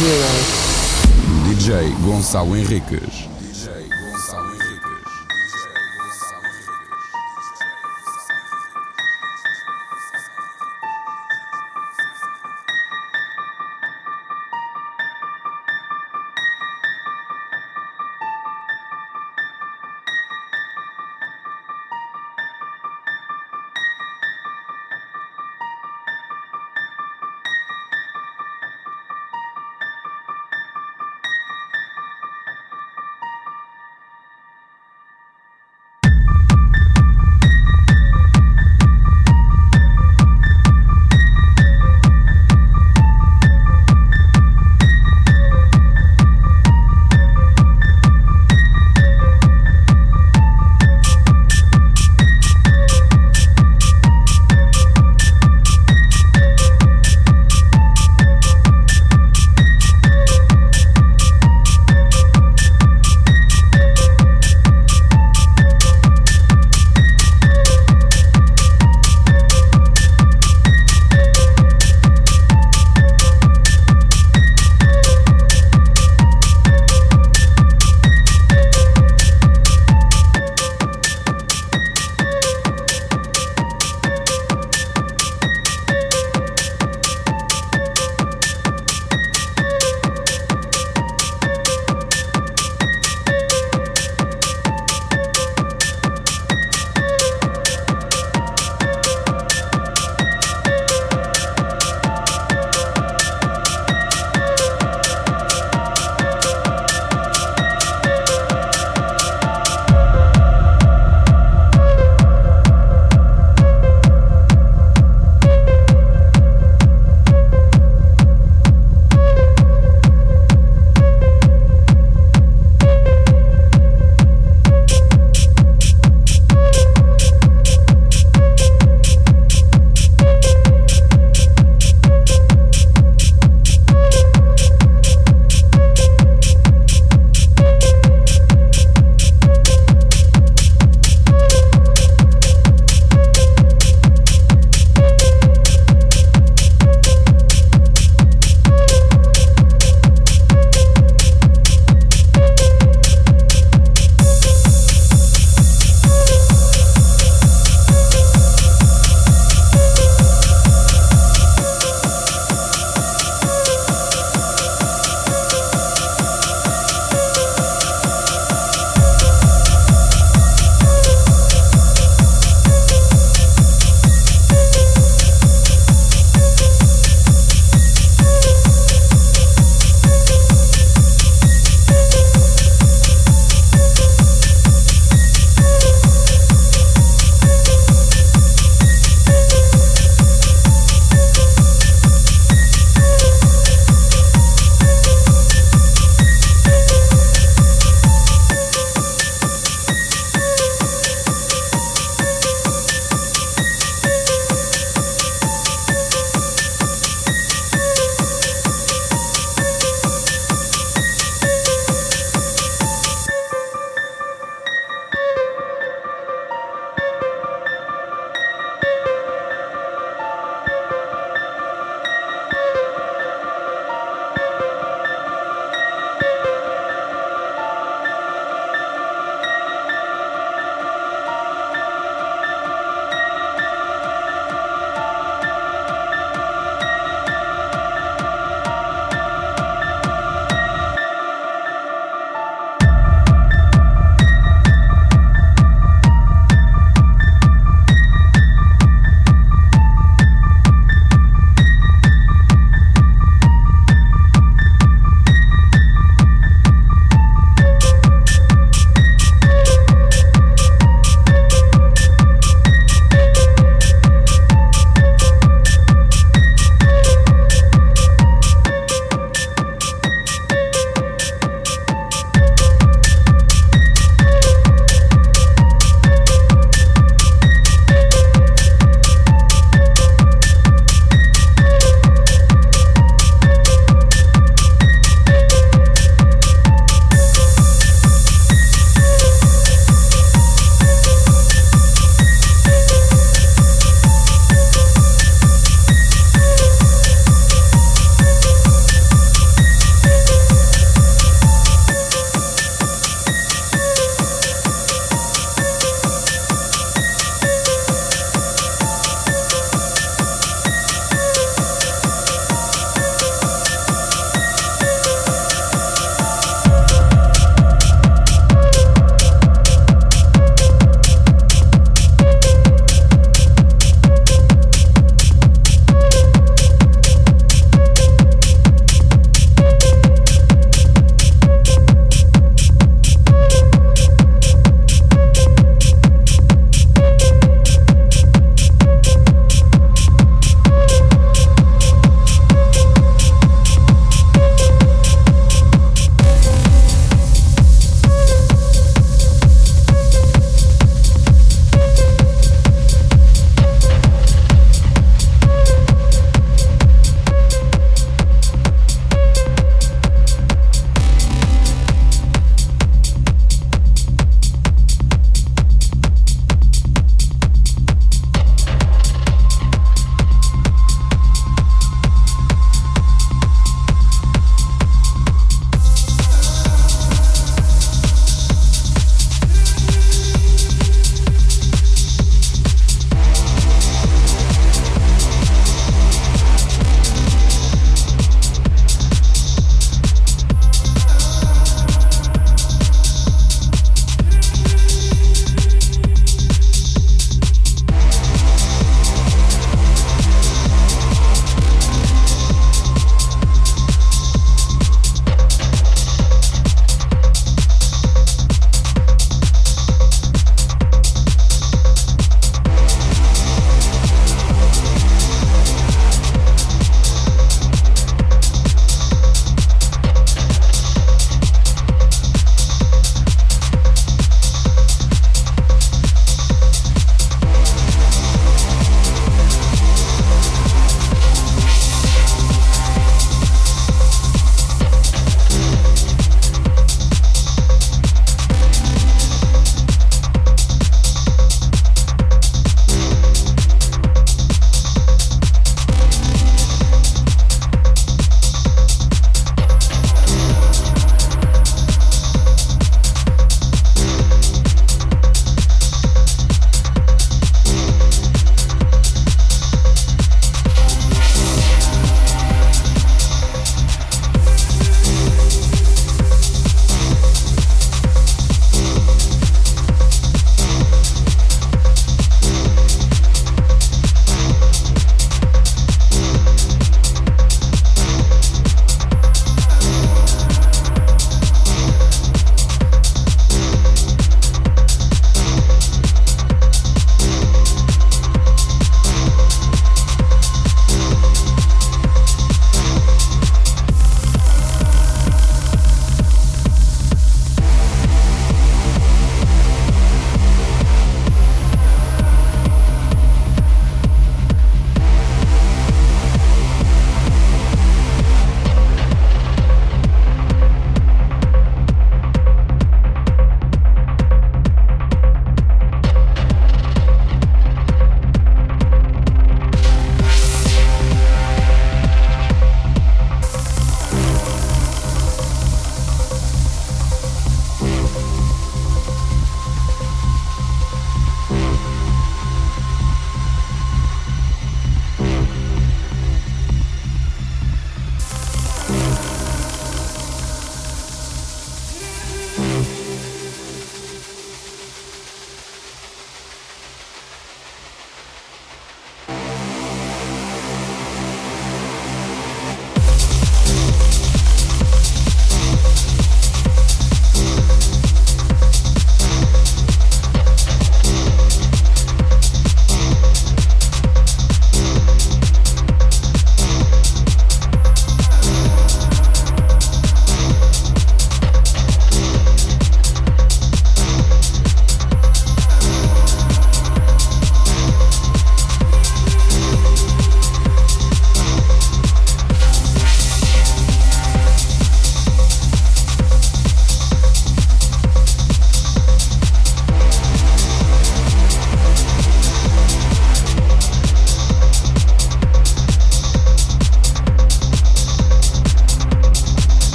Zero. DJ Gonçalo Henriques.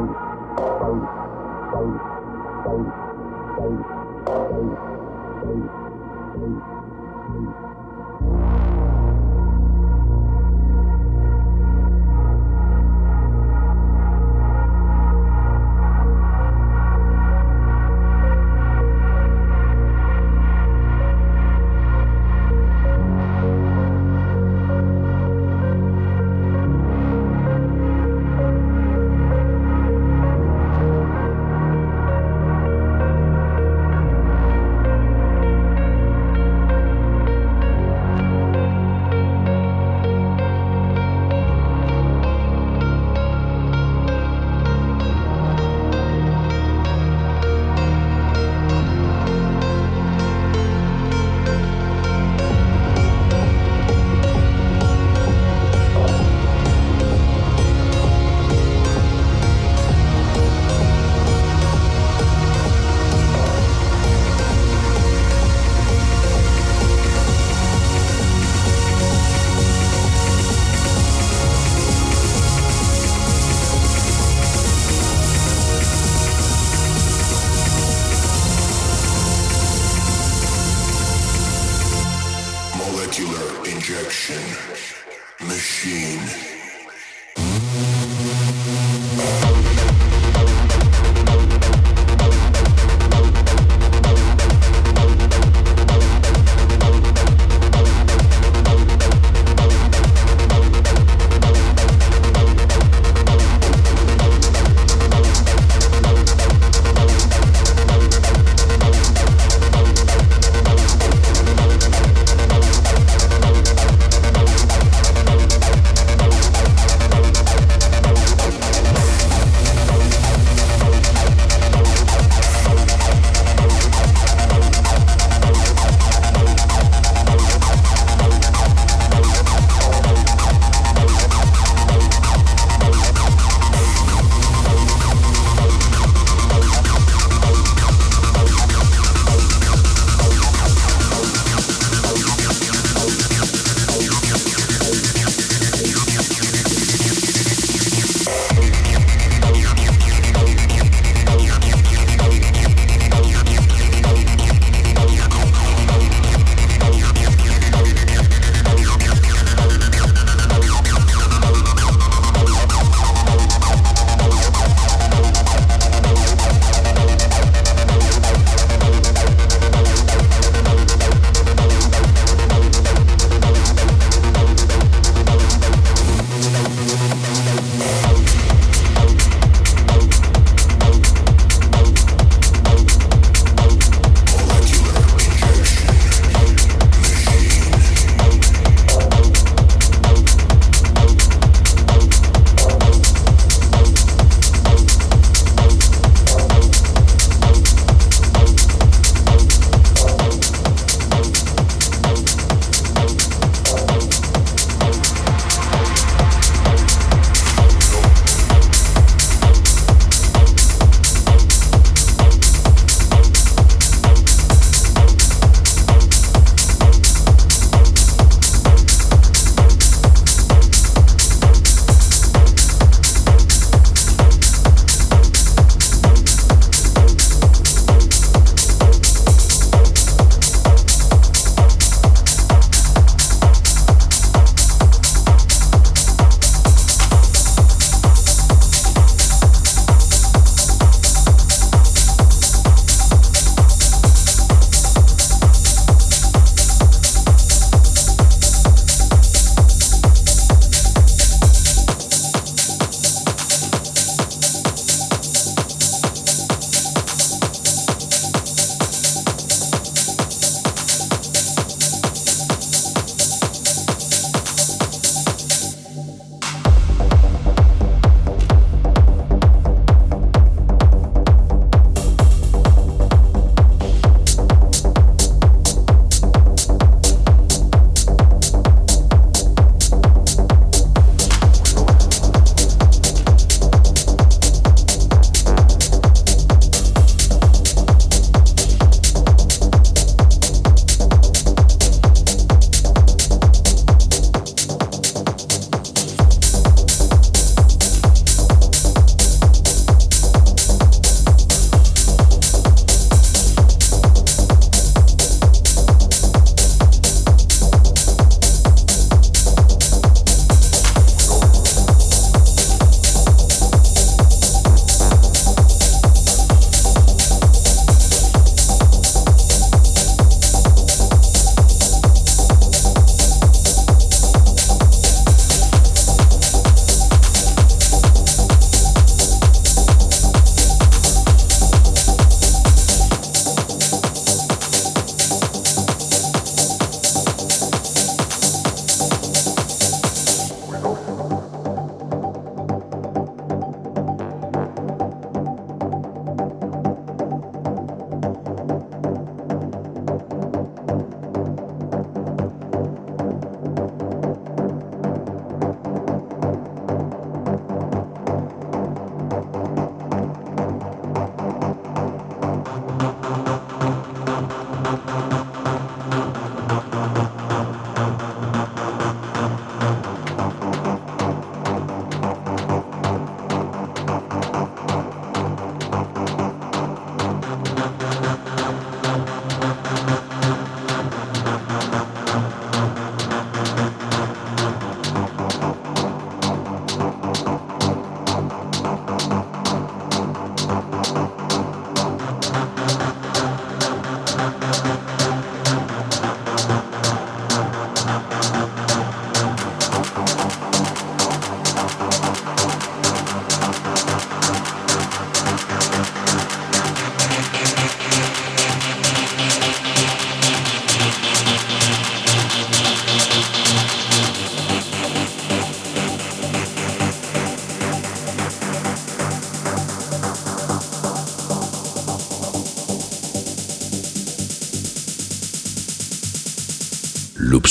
Thank you.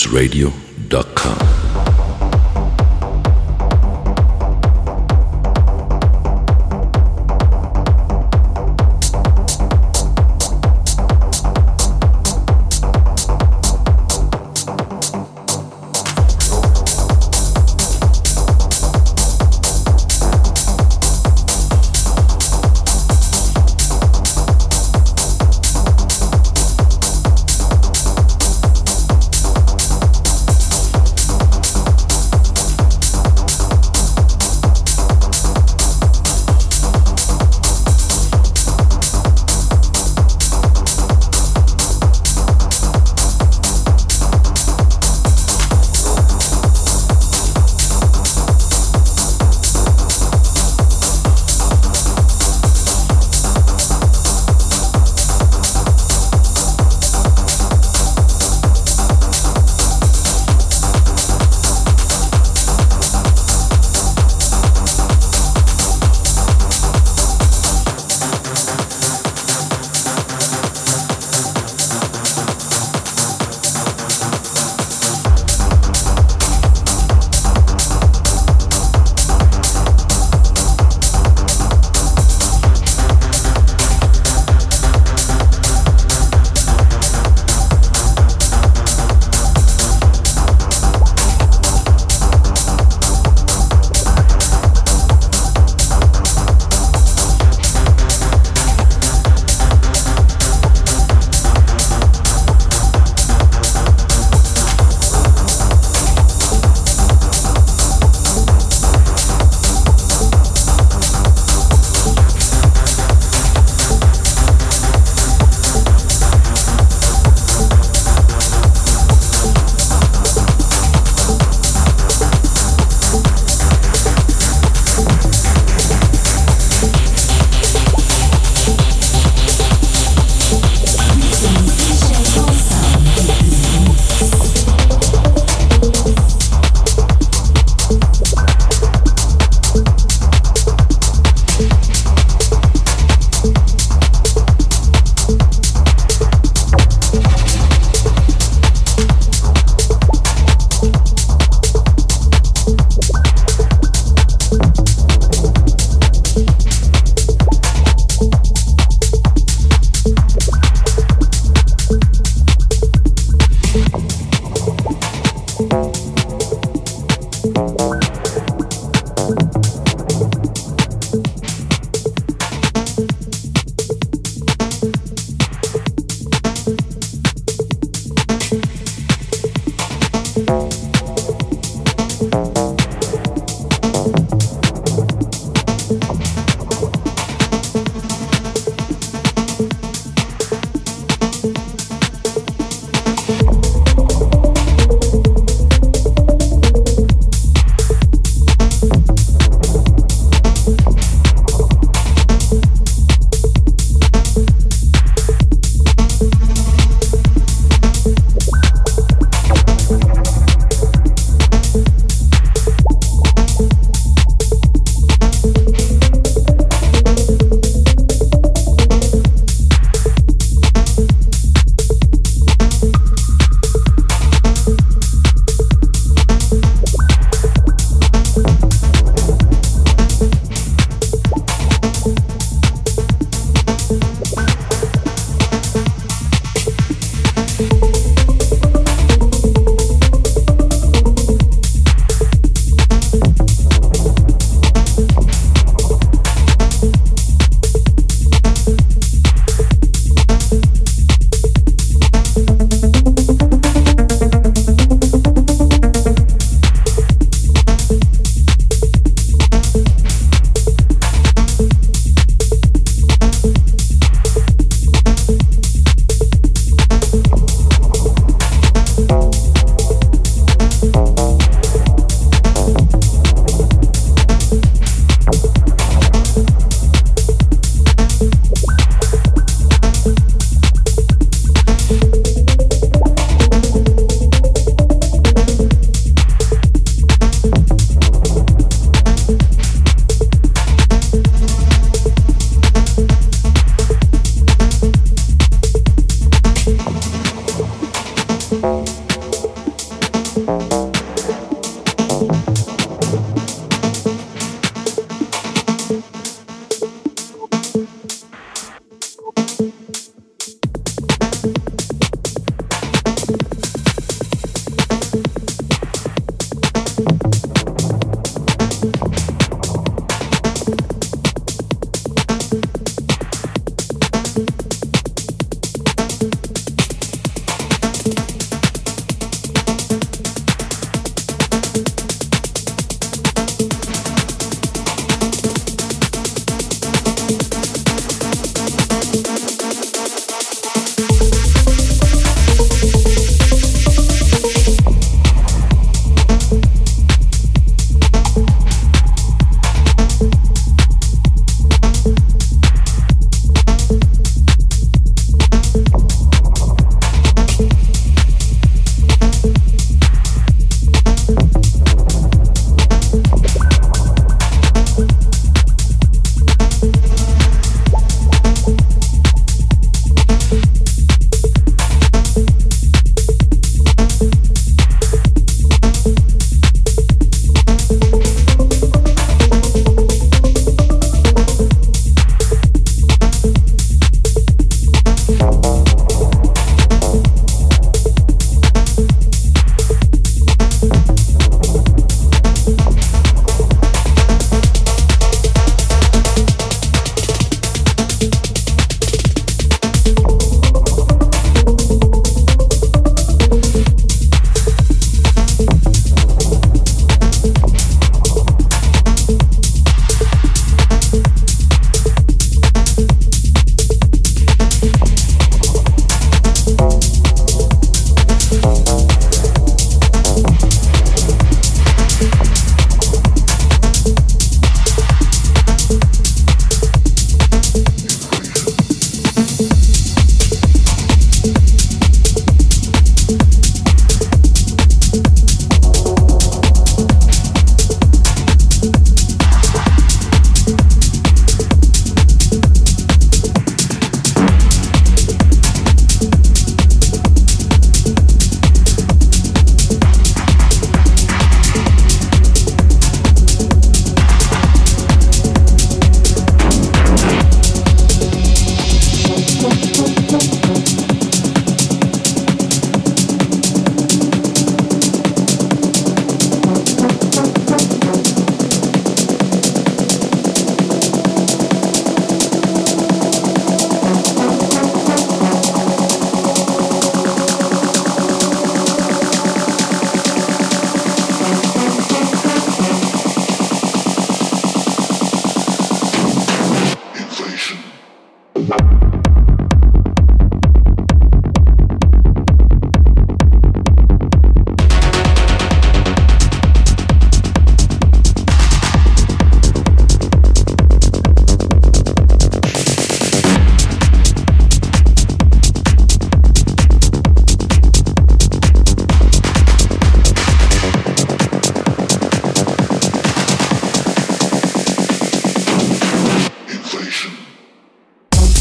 Radio.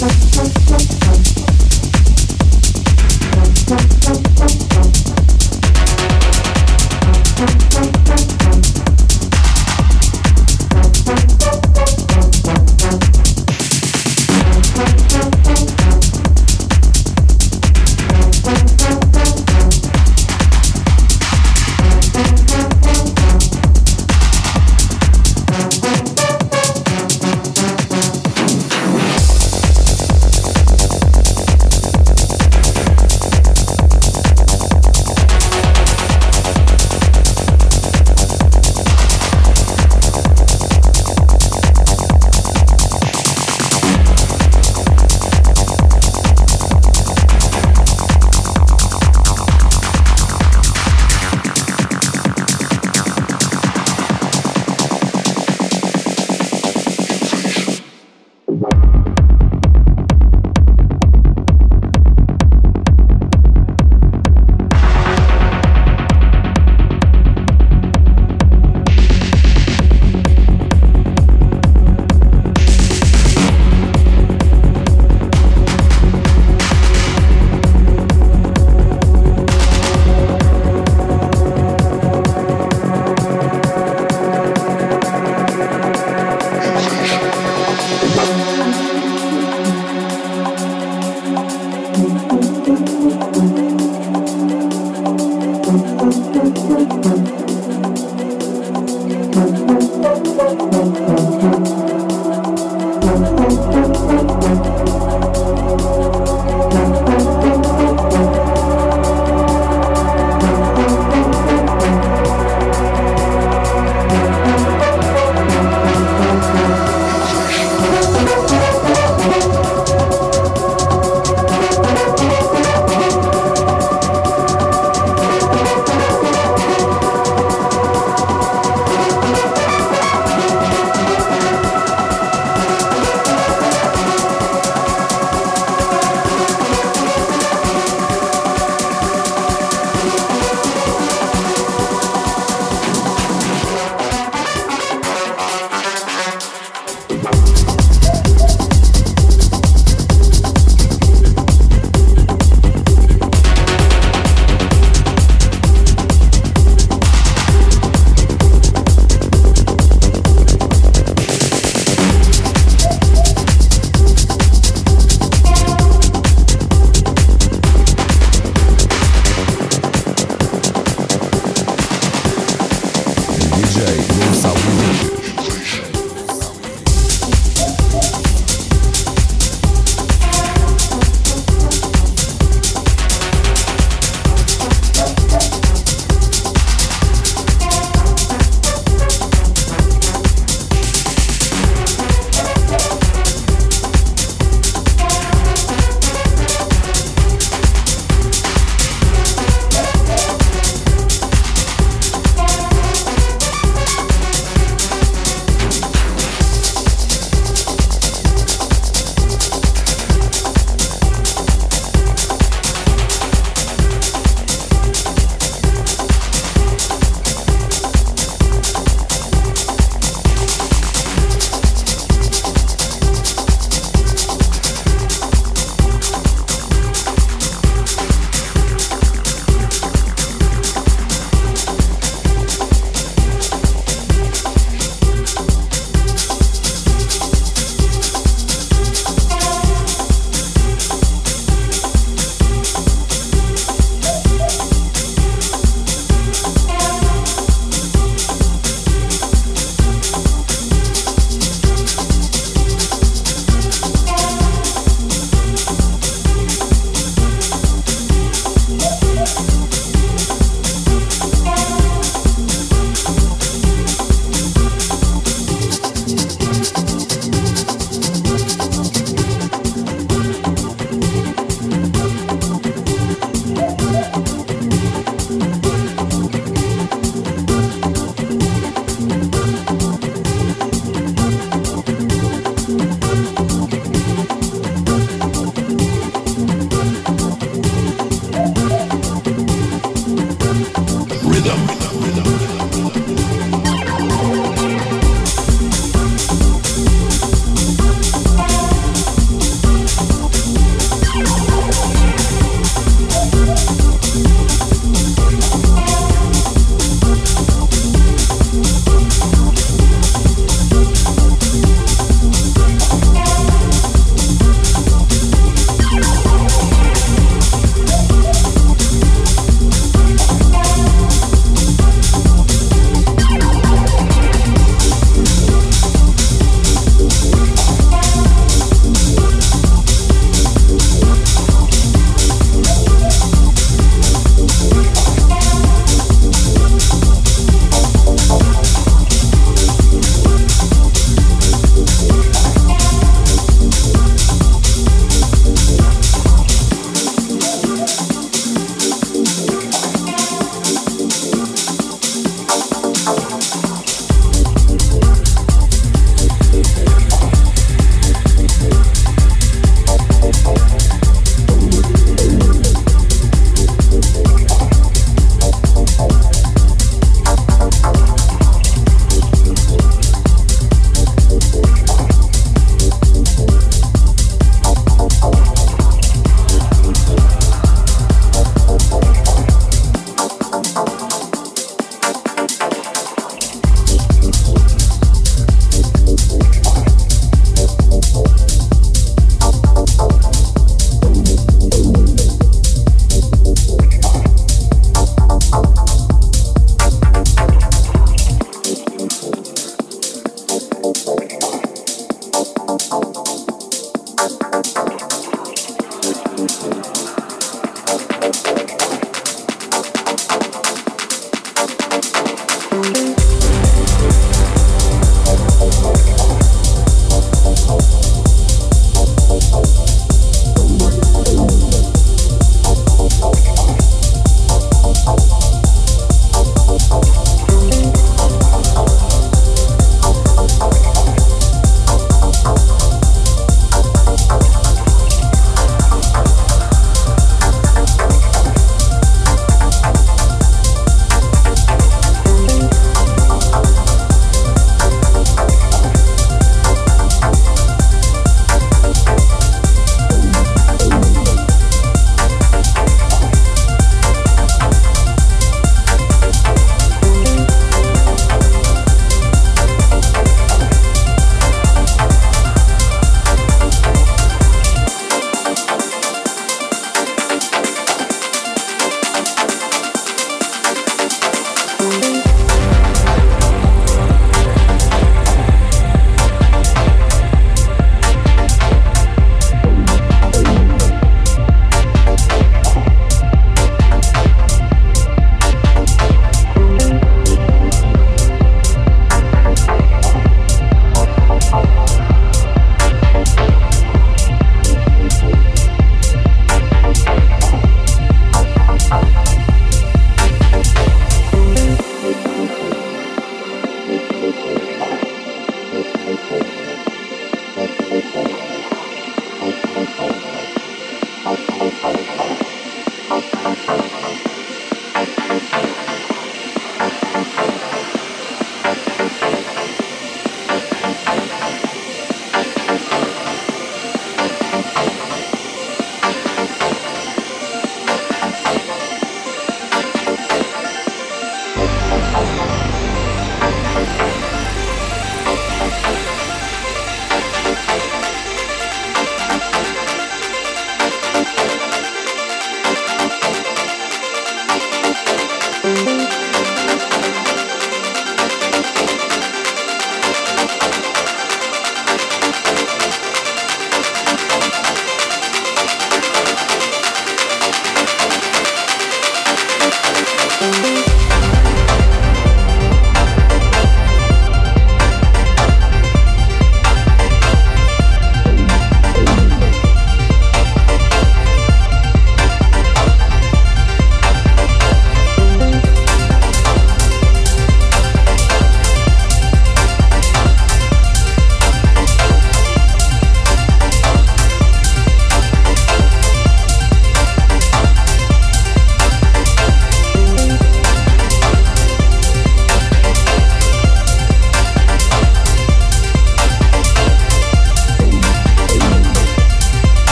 ハハハハ。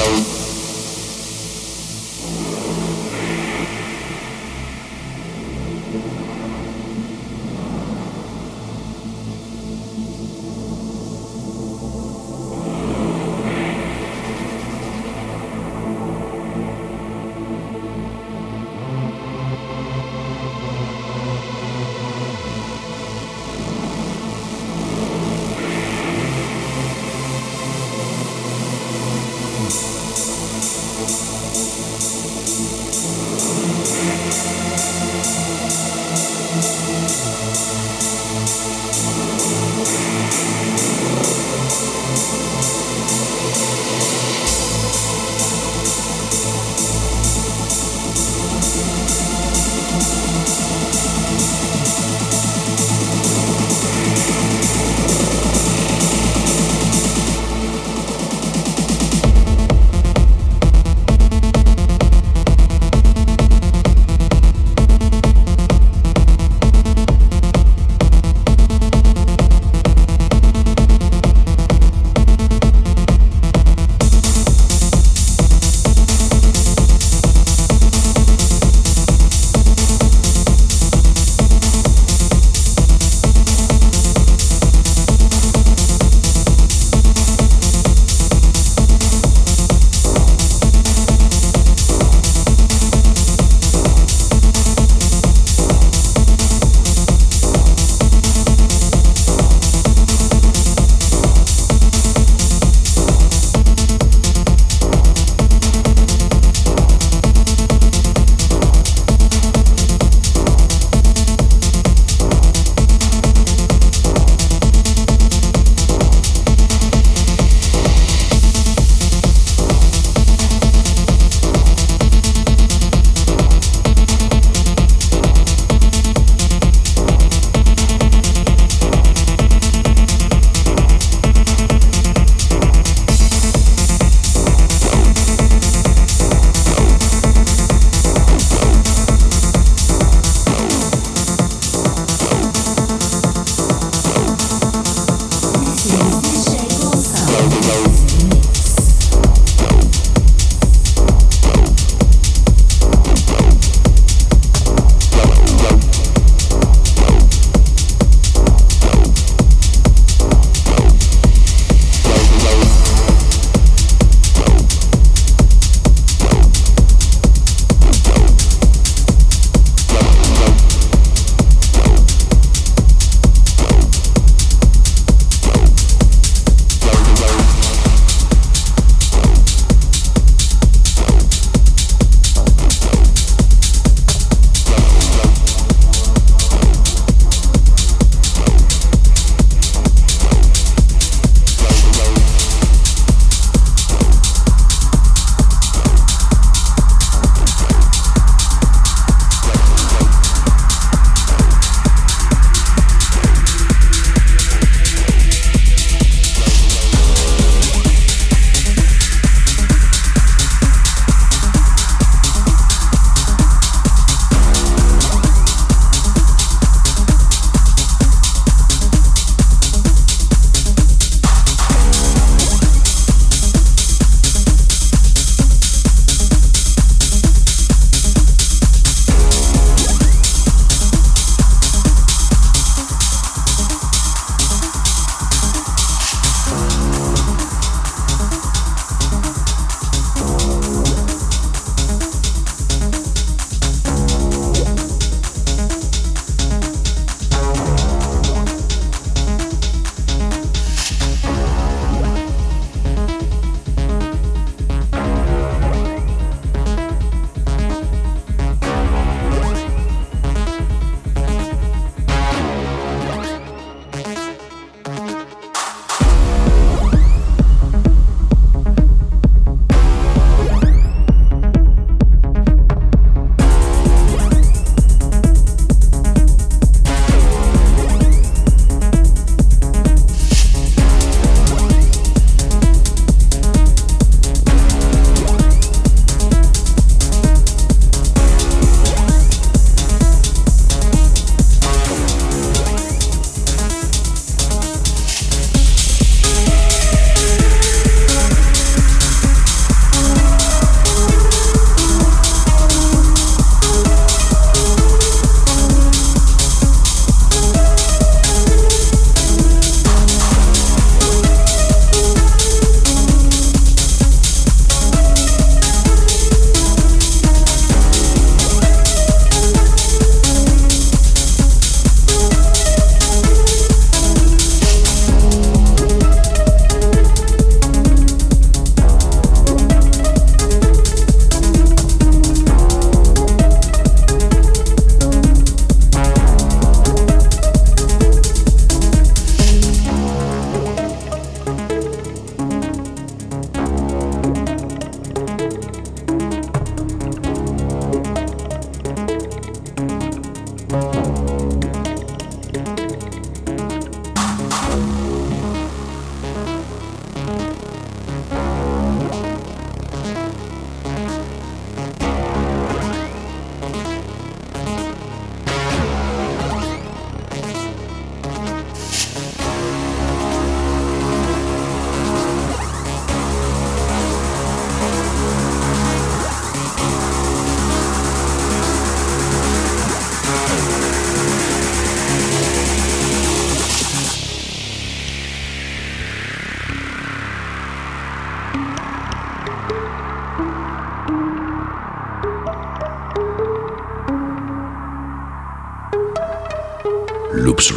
Thank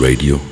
Radio.